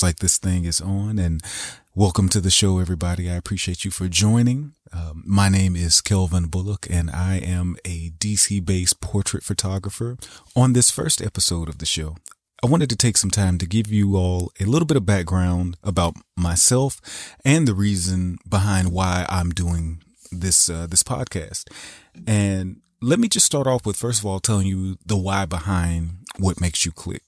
sounds like this thing is on and welcome to the show, everybody. I appreciate you for joining. Um, my name is Kelvin Bullock and I am a DC based portrait photographer. On this first episode of the show, I wanted to take some time to give you all a little bit of background about myself and the reason behind why I'm doing this, uh, this podcast. And let me just start off with, first of all, telling you the why behind what makes you click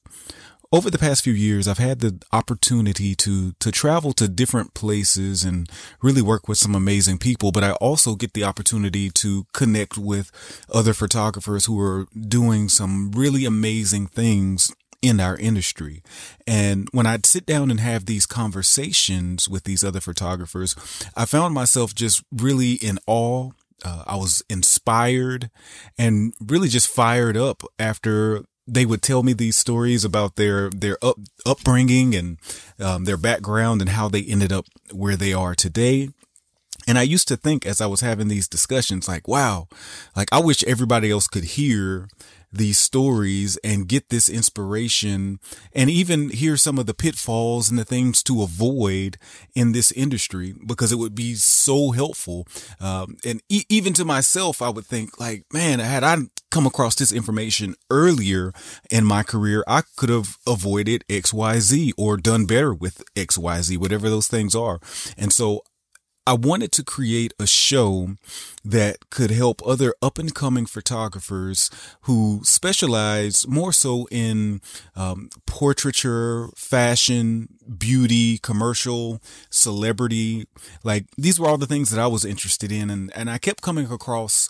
over the past few years, I've had the opportunity to, to travel to different places and really work with some amazing people. But I also get the opportunity to connect with other photographers who are doing some really amazing things in our industry. And when I'd sit down and have these conversations with these other photographers, I found myself just really in awe uh, I was inspired and really just fired up after they would tell me these stories about their their up, upbringing and um, their background and how they ended up where they are today. And I used to think as I was having these discussions, like, wow, like I wish everybody else could hear these stories and get this inspiration and even hear some of the pitfalls and the things to avoid in this industry because it would be so helpful. Um, and e- even to myself, I would think like, man, had I come across this information earlier in my career, I could have avoided XYZ or done better with XYZ, whatever those things are. And so I wanted to create a show that could help other up and coming photographers who specialize more so in um, portraiture, fashion, beauty, commercial, celebrity. Like these were all the things that I was interested in. And, and I kept coming across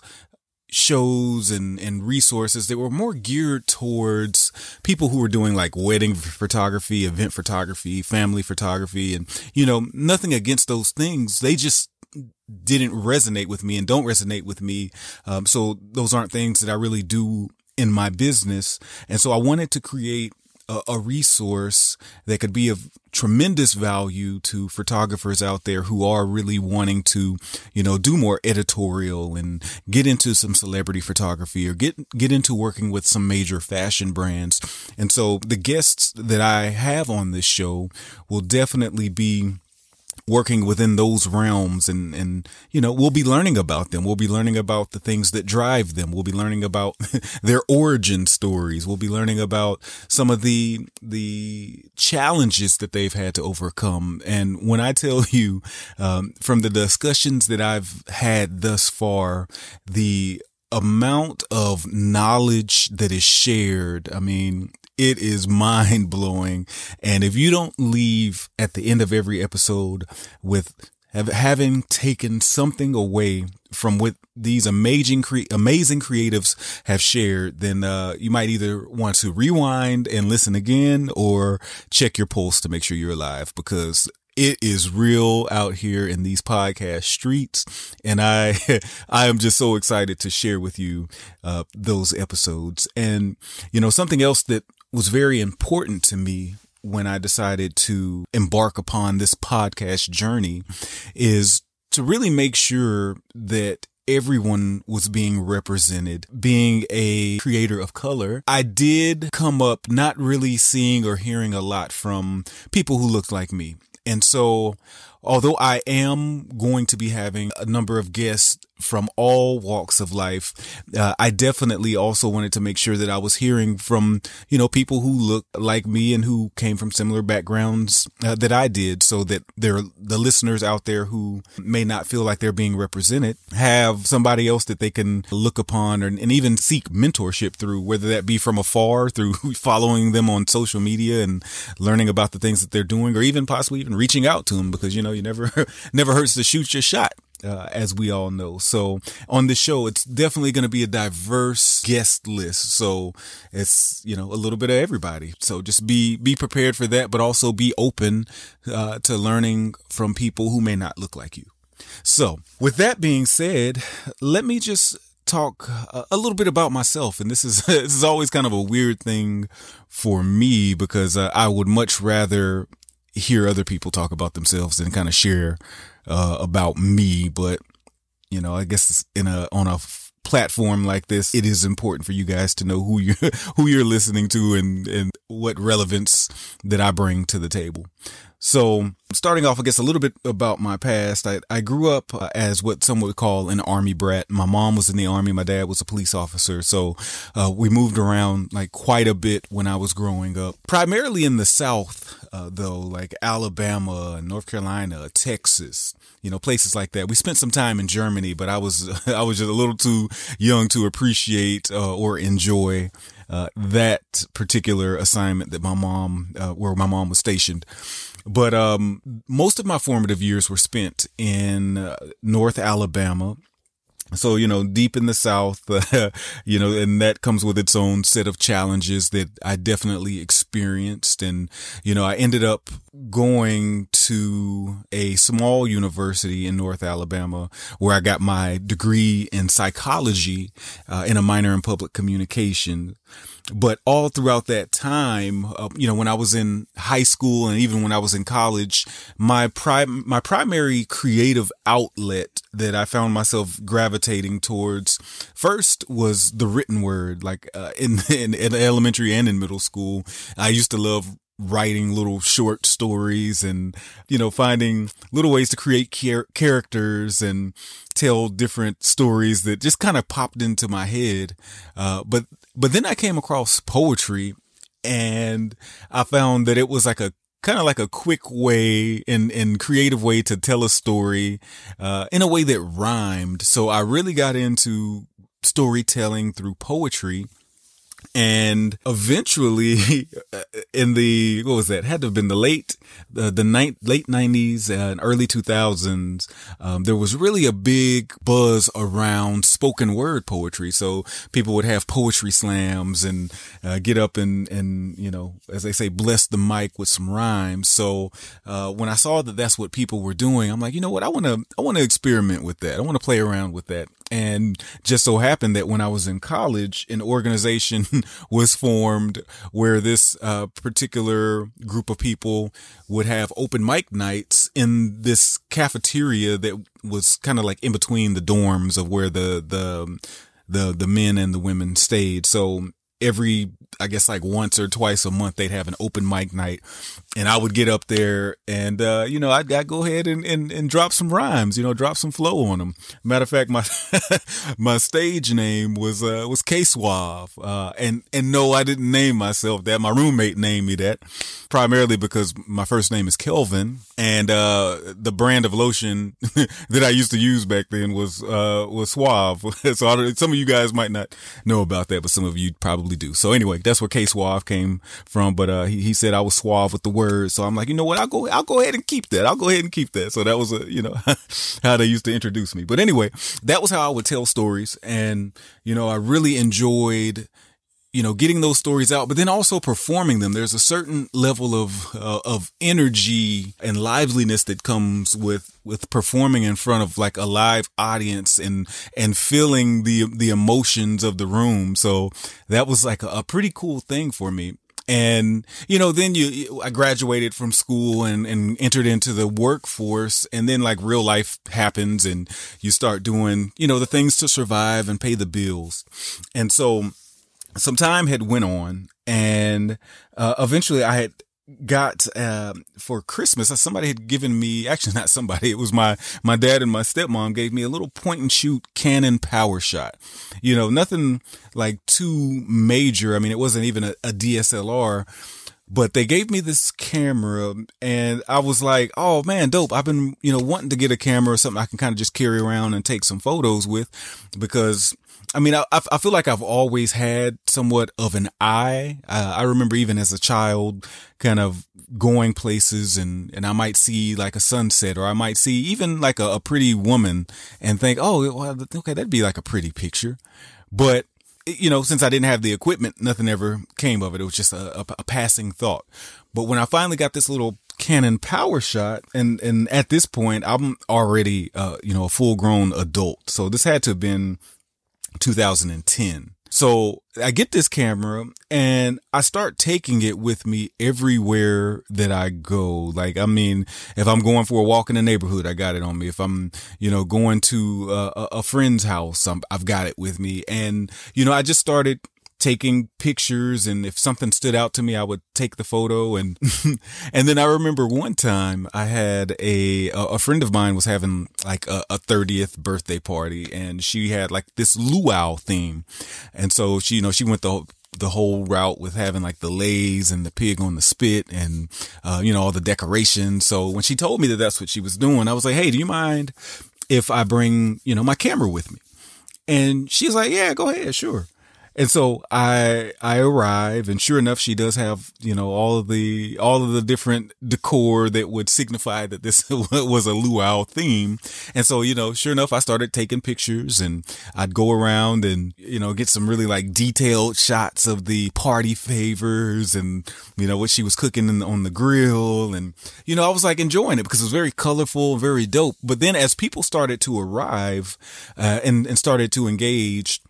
shows and, and resources that were more geared towards people who were doing like wedding photography, event photography, family photography, and, you know, nothing against those things. They just didn't resonate with me and don't resonate with me. Um, so those aren't things that I really do in my business. And so I wanted to create a, a resource that could be of tremendous value to photographers out there who are really wanting to, you know, do more editorial and get into some celebrity photography or get, get into working with some major fashion brands. And so the guests that I have on this show will definitely be working within those realms and and you know we'll be learning about them. We'll be learning about the things that drive them. We'll be learning about their origin stories. We'll be learning about some of the the challenges that they've had to overcome. And when i tell you um, from the discussions that i've had thus far the amount of knowledge that is shared i mean it is mind blowing. And if you don't leave at the end of every episode with have, having taken something away from what these amazing, cre- amazing creatives have shared, then, uh, you might either want to rewind and listen again or check your pulse to make sure you're alive because it is real out here in these podcast streets and i i am just so excited to share with you uh, those episodes and you know something else that was very important to me when I decided to embark upon this podcast journey is to really make sure that everyone was being represented. Being a creator of color, I did come up not really seeing or hearing a lot from people who looked like me. And so although I am going to be having a number of guests from all walks of life, uh, I definitely also wanted to make sure that I was hearing from, you know, people who look like me and who came from similar backgrounds uh, that I did so that there the listeners out there who may not feel like they're being represented have somebody else that they can look upon or, and even seek mentorship through, whether that be from afar through following them on social media and learning about the things that they're doing or even possibly even reaching out to them because, you know, you never, never hurts to shoot your shot. Uh, as we all know. So on the show, it's definitely going to be a diverse guest list. So it's, you know, a little bit of everybody. So just be, be prepared for that, but also be open, uh, to learning from people who may not look like you. So with that being said, let me just talk a little bit about myself. And this is, this is always kind of a weird thing for me because uh, I would much rather hear other people talk about themselves and kind of share uh, about me. But you know, I guess in a on a platform like this, it is important for you guys to know who you who you're listening to and and what relevance that I bring to the table. So, starting off, I guess a little bit about my past. I, I grew up uh, as what some would call an army brat. My mom was in the army. My dad was a police officer. So, uh, we moved around like quite a bit when I was growing up, primarily in the South, uh, though, like Alabama, North Carolina, Texas, you know, places like that. We spent some time in Germany, but I was, I was just a little too young to appreciate uh, or enjoy uh, that particular assignment that my mom, uh, where my mom was stationed. But um, most of my formative years were spent in uh, North Alabama. So, you know, deep in the South, uh, you know, and that comes with its own set of challenges that I definitely experienced. And, you know, I ended up going to a small university in North Alabama where I got my degree in psychology uh, and a minor in public communication. But all throughout that time, uh, you know, when I was in high school and even when I was in college, my pri- my primary creative outlet that I found myself gravitating towards first was the written word. Like uh, in, in in elementary and in middle school, I used to love writing little short stories and you know finding little ways to create char- characters and tell different stories that just kind of popped into my head uh, but but then i came across poetry and i found that it was like a kind of like a quick way and and creative way to tell a story uh, in a way that rhymed. So i really got into storytelling through poetry and eventually in the what was that? Had to have been the late the, the night late 90s and early 2000s um, there was really a big buzz around spoken word poetry. So people would have poetry slams and uh, get up and and you know as they say bless the mic with some rhymes. So uh, when i saw that that's what people were doing i'm like you know what? I want to i want to experiment with that. I want to play around with that and just so happened that when I was in college, an organization was formed where this uh, particular group of people would have open mic nights in this cafeteria that was kind of like in between the dorms of where the the the the men and the women stayed. So every I guess like once or twice a month they'd have an open mic night and I would get up there and, uh, you know, I'd, I'd go ahead and, and, and, drop some rhymes, you know, drop some flow on them. Matter of fact, my, my stage name was, uh, was K-Suave. Uh, and, and no, I didn't name myself that. My roommate named me that primarily because my first name is Kelvin and, uh, the brand of lotion that I used to use back then was, uh, was Suave. so I, some of you guys might not know about that, but some of you probably do. So anyway, that's where K Suave came from. But uh, he, he said I was suave with the words, so I'm like, you know what? I'll go. I'll go ahead and keep that. I'll go ahead and keep that. So that was a you know how they used to introduce me. But anyway, that was how I would tell stories, and you know I really enjoyed you know, getting those stories out, but then also performing them. There's a certain level of uh, of energy and liveliness that comes with with performing in front of like a live audience and and feeling the the emotions of the room. So that was like a, a pretty cool thing for me. And, you know, then you, I graduated from school and, and entered into the workforce and then like real life happens and you start doing, you know, the things to survive and pay the bills. And so some time had went on and uh, eventually I had got uh, for Christmas. Uh, somebody had given me actually not somebody. It was my my dad and my stepmom gave me a little point and shoot Canon PowerShot. You know, nothing like too major. I mean, it wasn't even a, a DSLR. But they gave me this camera and I was like, oh man, dope. I've been, you know, wanting to get a camera or something I can kind of just carry around and take some photos with because I mean, I, I feel like I've always had somewhat of an eye. Uh, I remember even as a child kind of going places and, and I might see like a sunset or I might see even like a, a pretty woman and think, oh, well, okay, that'd be like a pretty picture. But, you know, since I didn't have the equipment, nothing ever came of it. It was just a, a, a passing thought. But when I finally got this little Canon PowerShot, and and at this point, I'm already, uh, you know, a full grown adult. So this had to have been 2010. So I get this camera and I start taking it with me everywhere that I go. Like, I mean, if I'm going for a walk in the neighborhood, I got it on me. If I'm, you know, going to uh, a, a friend's house, i I've got it with me. And, you know, I just started taking pictures and if something stood out to me I would take the photo. And and then I remember one time I had a a friend of mine was having like a, a 30th birthday party and she had like this luau theme. And so she you know she went the the whole route with having like the leis and the pig on the spit and uh, you know all the decorations. So when she told me that that's what she was doing I was like hey do you mind if I bring you know my camera with me? And she's like yeah go ahead sure and so I I arrive, and sure enough, she does have you know all of the all of the different decor that would signify that this was a luau theme. And so you know, sure enough, I started taking pictures, and I'd go around and you know get some really like detailed shots of the party favors and you know what she was cooking the, on the grill, and you know I was like enjoying it because it was very colorful, very dope. But then as people started to arrive uh, and and started to engage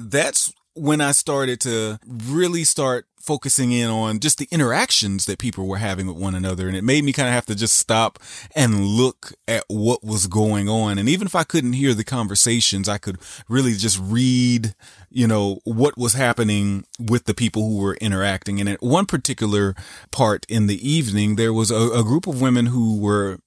that's when I started to really start focusing in on just the interactions that people were having with one another. And it made me kind of have to just stop and look at what was going on. And even if I couldn't hear the conversations, I could really just read, you know, what was happening with the people who were interacting. And at one particular part in the evening, there was a, a group of women who were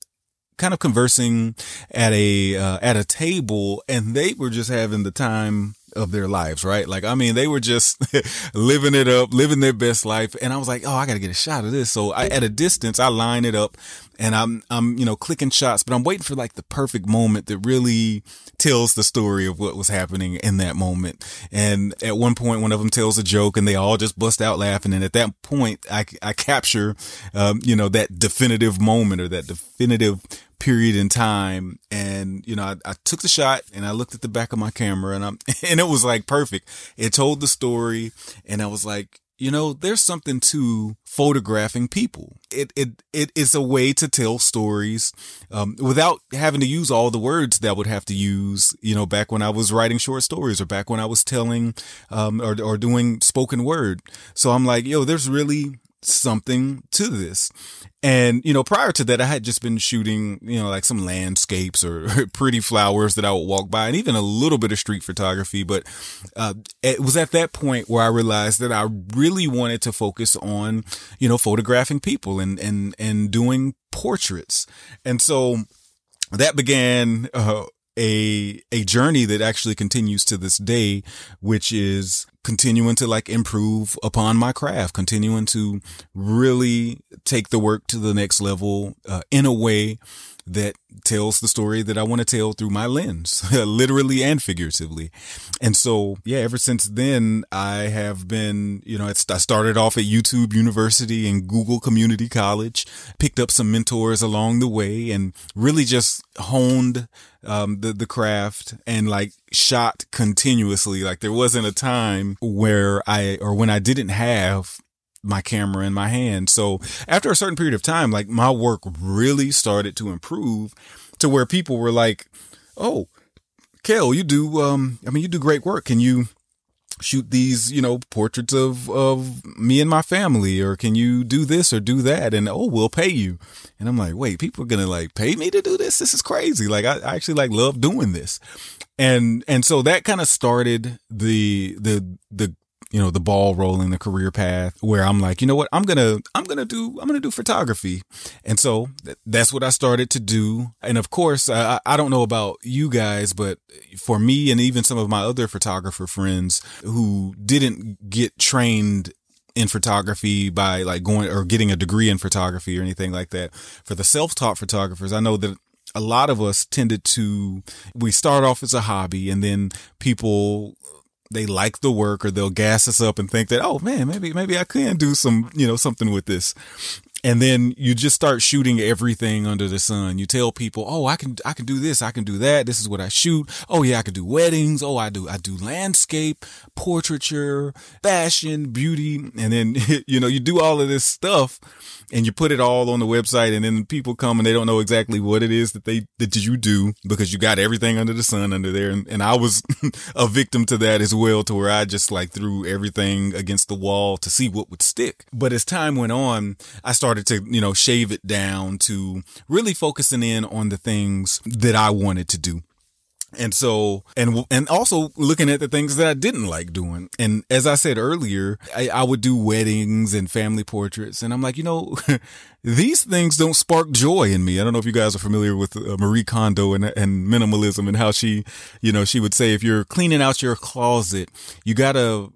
kind of conversing at a, uh, at a table and they were just having the time of their lives, right? Like, I mean, they were just living it up, living their best life. And I was like, oh, I got to get a shot of this. So I, at a distance, I line it up and I'm, I'm, you know, clicking shots, but I'm waiting for like the perfect moment that really tells the story of what was happening in that moment. And at one point, one of them tells a joke and they all just bust out laughing. And at that point, I, I capture, um, you know, that definitive moment or that definitive period in time. And, you know, I, I, took the shot and I looked at the back of my camera and I'm, and it was like perfect. It told the story and I was like, you know, there's something to photographing people. It, it, it is a way to tell stories, um, without having to use all the words that I would have to use, you know, back when I was writing short stories or back when I was telling, um, or, or doing spoken word. So I'm like, yo, there's really something to this. And, you know, prior to that, I had just been shooting, you know, like some landscapes or pretty flowers that I would walk by and even a little bit of street photography. But, uh, it was at that point where I realized that I really wanted to focus on, you know, photographing people and, and, and doing portraits. And so that began, uh, a a journey that actually continues to this day, which is continuing to like improve upon my craft, continuing to really take the work to the next level uh, in a way that tells the story that I want to tell through my lens, literally and figuratively. And so, yeah, ever since then, I have been, you know, I started off at YouTube University and Google Community College, picked up some mentors along the way and really just honed um, the, the craft and like shot continuously. Like there wasn't a time where I, or when I didn't have my camera in my hand. So after a certain period of time, like my work really started to improve to where people were like, Oh, Kel, you do, um, I mean, you do great work. Can you shoot these, you know, portraits of, of me and my family, or can you do this or do that? And, oh, we'll pay you. And I'm like, wait, people are going to like pay me to do this. This is crazy. Like, I, I actually like love doing this. And, and so that kind of started the, the, the you know, the ball rolling, the career path where I'm like, you know what, I'm to, I'm to do, I'm to do photography. And so th- that's what I started to do. And of course, I, I don't know about you guys, but for me and even some of my other photographer friends who didn't get trained in photography by like going or getting a degree in photography or anything like that. For the self-taught photographers, I know that a lot of us tended to, we start off as a hobby and then people they like the work or they'll gas us up and think that, oh man, maybe, maybe I can do some, you know, something with this. And then you just start shooting everything under the sun. You tell people, "Oh, I can I can do this, I can do that. This is what I shoot. Oh yeah, I can do weddings. Oh, I do I do landscape, portraiture, fashion, beauty." And then you know, you do all of this stuff and you put it all on the website and then people come and they don't know exactly what it is that they that you do because you got everything under the sun under there and, and I was a victim to that as well to where I just like threw everything against the wall to see what would stick. But as time went on, I started to, you know, shave it down to really focusing in on the things that I wanted to do. And so, and, and also looking at the things that I didn't like doing. And as I said earlier, I, I would do weddings and family portraits. And I'm like, you know, these things don't spark joy in me. I don't know if you guys are familiar with uh, Marie Kondo and, and minimalism and how she, you know, she would say, if you're cleaning out your closet, you gotta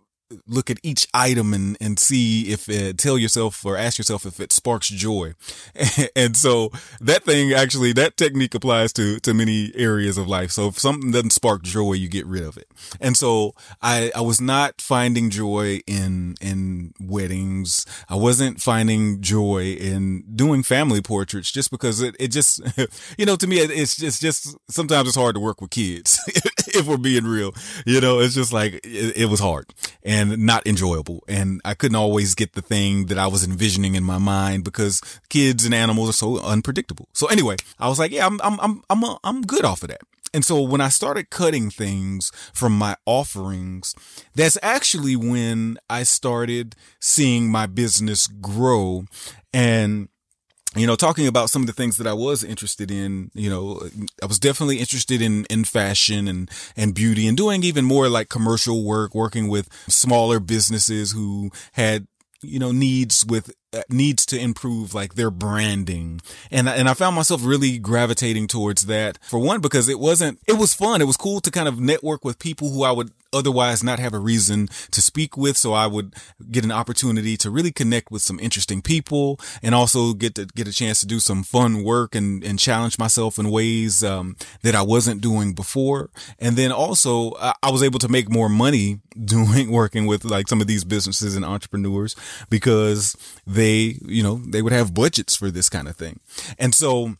look at each item and, and see if it, tell yourself or ask yourself if it sparks joy. and so that thing actually, that technique applies to, to many areas of life. So if something doesn't spark joy, you get rid of it. And so I, I was not finding joy in, in weddings. I wasn't finding joy in doing family portraits just because it, it just, you know, to me, it's just, just sometimes it's hard to work with kids if we're being real, you know, it's just like, it, it was hard. And and not enjoyable. And I couldn't always get the thing that I was envisioning in my mind because kids and animals are so unpredictable. So anyway, I was like, yeah, I'm, I'm, I'm, I'm, a, I'm good off of that. And so when I started cutting things from my offerings, that's actually when I started seeing my business grow and you know, talking about some of the things that I was interested in, you know, I was definitely interested in, in fashion and, and beauty and doing even more like commercial work, working with smaller businesses who had, you know, needs with uh, needs to improve like their branding. And, and I found myself really gravitating towards that for one, because it wasn't, it was fun. It was cool to kind of network with people who I would otherwise not have a reason to speak with. So I would get an opportunity to really connect with some interesting people and also get to get a chance to do some fun work and, and challenge myself in ways, um, that I wasn't doing before. And then also I, I was able to make more money doing, working with like some of these businesses and entrepreneurs because they, you know, they would have budgets for this kind of thing. And so,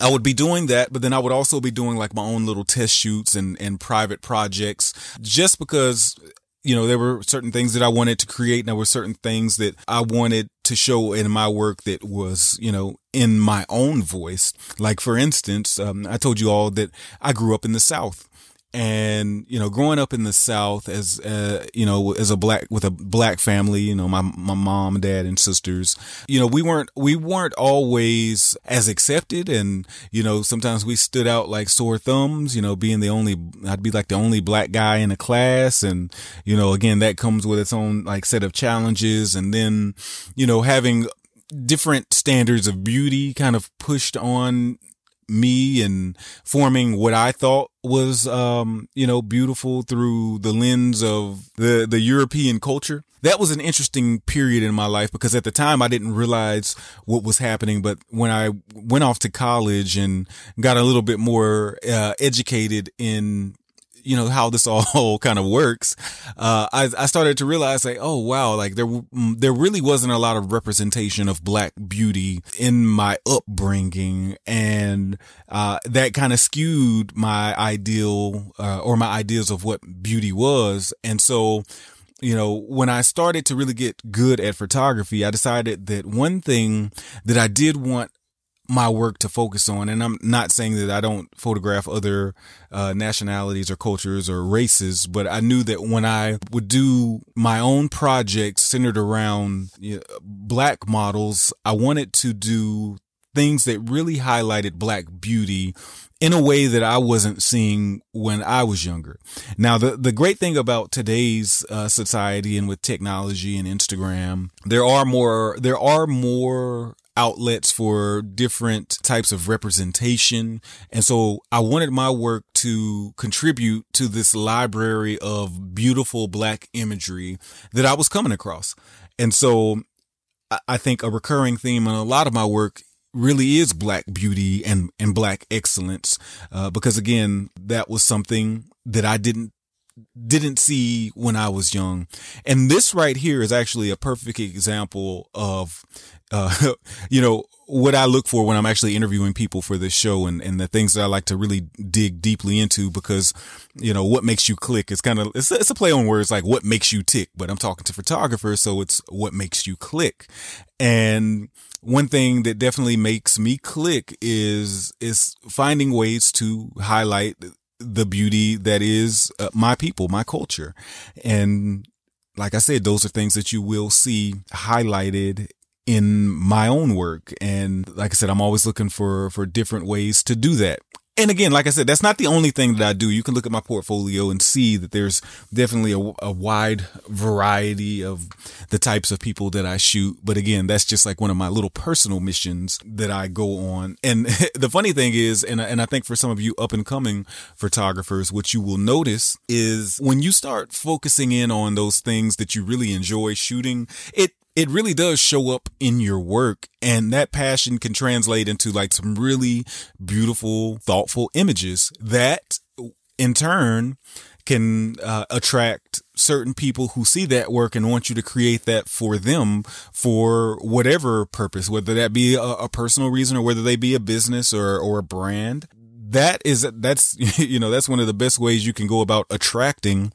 I would be doing that, but then I would also be doing like my own little test shoots and, and private projects just because, you know, there were certain things that I wanted to create and there were certain things that I wanted to show in my work that was, you know, in my own voice. Like for instance, um, I told you all that I grew up in the South and you know growing up in the south as uh, you know as a black with a black family you know my my mom dad and sisters you know we weren't we weren't always as accepted. And you know sometimes we stood out like sore thumbs you know being the only I'd be like the only black guy in a class. And you know again that comes with its own like set of challenges. And then you know having different standards of beauty kind of pushed on me and forming what I thought was, um, you know, beautiful through the lens of the, the European culture. That was an interesting period in my life because at the time I didn't realize what was happening. But when I went off to college and got a little bit more, uh, educated in you know, how this all kind of works, uh, I, I started to realize like, oh, wow, like there, mm, there really wasn't a lot of representation of black beauty in my upbringing. And, uh, that kind of skewed my ideal, uh, or my ideas of what beauty was. And so, you know, when I started to really get good at photography, I decided that one thing that I did want my work to focus on. And I'm not saying that I don't photograph other uh, nationalities or cultures or races, but I knew that when I would do my own projects centered around you know, black models, I wanted to do things that really highlighted black beauty in a way that I wasn't seeing when I was younger. Now, the, the great thing about today's uh, society and with technology and Instagram, there are more, there are more outlets for different types of representation. And so I wanted my work to contribute to this library of beautiful black imagery that I was coming across. And so I think a recurring theme in a lot of my work really is black beauty and, and black excellence. Uh, because again, that was something that I didn't didn't see when I was young. And this right here is actually a perfect example of, uh, you know, what I look for when I'm actually interviewing people for this show and, and the things that I like to really dig deeply into because, you know, what makes you click is kind of, it's, it's a play on words like what makes you tick, but I'm talking to photographers. So it's what makes you click. And one thing that definitely makes me click is, is finding ways to highlight the beauty that is uh, my people, my culture. And like I said, those are things that you will see highlighted in my own work. And like I said, I'm always looking for, for different ways to do that. And again, like I said, that's not the only thing that I do. You can look at my portfolio and see that there's definitely a, a, wide variety of the types of people that I shoot. But again, that's just like one of my little personal missions that I go on. And the funny thing is, and, and I think for some of you up and coming photographers, what you will notice is when you start focusing in on those things that you really enjoy shooting, it it really does show up in your work and that passion can translate into like some really beautiful, thoughtful images that in turn can uh, attract certain people who see that work and want you to create that for them for whatever purpose, whether that be a, a personal reason or whether they be a business or, or a brand that is that's you know that's one of the best ways you can go about attracting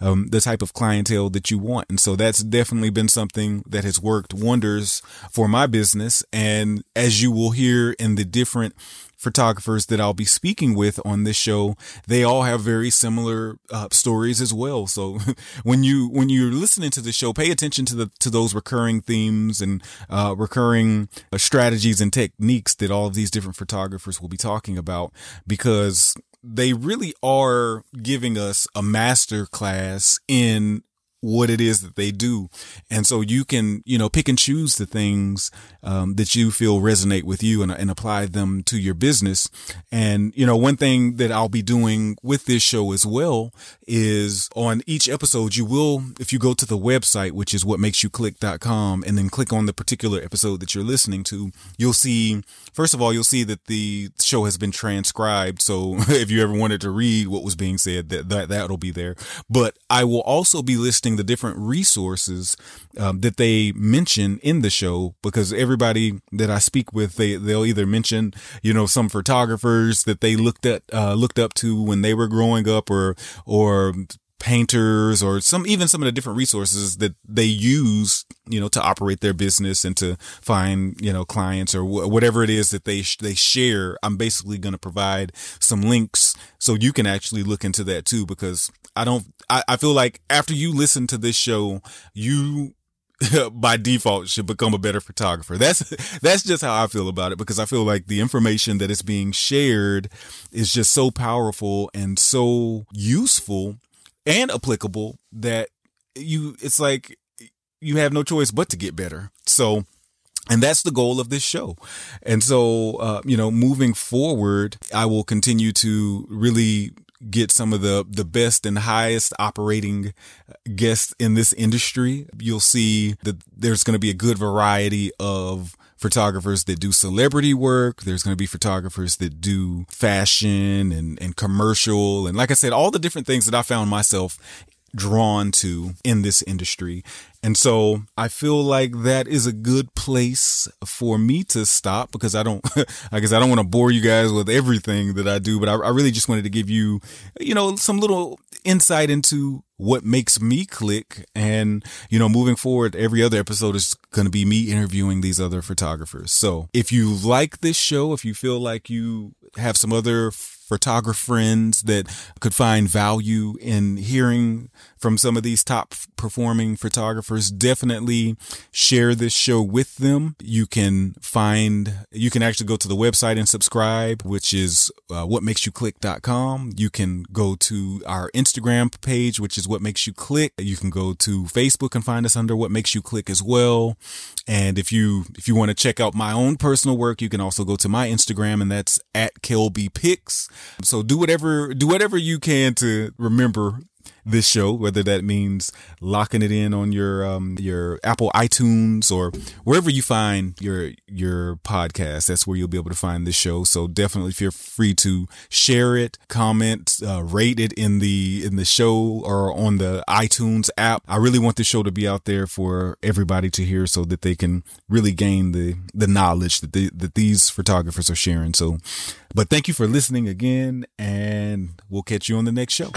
um, the type of clientele that you want. And so that's definitely been something that has worked wonders for my business. And as you will hear in the different photographers that I'll be speaking with on this show, they all have very similar uh, stories as well. So when you when you're listening to the show, pay attention to the to those recurring themes and uh, recurring uh, strategies and techniques that all of these different photographers will be talking about because they really are giving us a master class in what it is that they do. And so you can, you know, pick and choose the things um, that you feel resonate with you and, and apply them to your business. And, you know, one thing that I'll be doing with this show as well is on each episode, you will, if you go to the website, which is what makes you click.com and then click on the particular episode that you're listening to, you'll see, first of all, you'll see that the show has been transcribed. So if you ever wanted to read what was being said, that, that, that'll be there. But I will also be listing the different resources um, that they mention in the show because everybody that I speak with, they they'll either mention you know some photographers that they looked at uh, looked up to when they were growing up, or or painters or some even some of the different resources that they use you know to operate their business and to find you know clients or wh- whatever it is that they sh- they share i'm basically going to provide some links so you can actually look into that too because i don't I, I feel like after you listen to this show you by default should become a better photographer. That's that's just how I feel about it because I feel like the information that is being shared is just so powerful and so useful and applicable that you it's like you have no choice but to get better. So and that's the goal of this show. And so, uh, you know, moving forward, I will continue to really get some of the, the best and highest operating guests in this industry. You'll see that there's going to be a good variety of photographers that do celebrity work. There's going to be photographers that do fashion and, and commercial. And like I said, all the different things that I found myself drawn to in this industry. And so I feel like that is a good place for me to stop because I don't, I guess I don't want to bore you guys with everything that I do, but I, I really just wanted to give you, you know, some little insight into what makes me click. And, you know, moving forward, every other episode is going to be me interviewing these other photographers. So if you like this show, if you feel like you have some other photographer friends that could find value in hearing from some of these top performing photographers, definitely share this show with them. You can find, you can actually go to the website and subscribe, which is uh, whatmakesyouclick.com. You can go to our Instagram page, which is what makes you click. You can go to Facebook and find us under what makes you click as well. And if you, if you want to check out my own personal work, you can also go to my Instagram and that's at Kelby Pics. So do whatever, do whatever you can to remember this show, whether that means locking it in on your um, your Apple iTunes or wherever you find your your podcast. That's where you'll be able to find this show. So definitely feel free to share it, comment, uh, rate it in the in the show or on the iTunes app. I really want this show to be out there for everybody to hear, so that they can really gain the the knowledge that they, that these photographers are sharing. So, but thank you for listening again, and we'll catch you on the next show.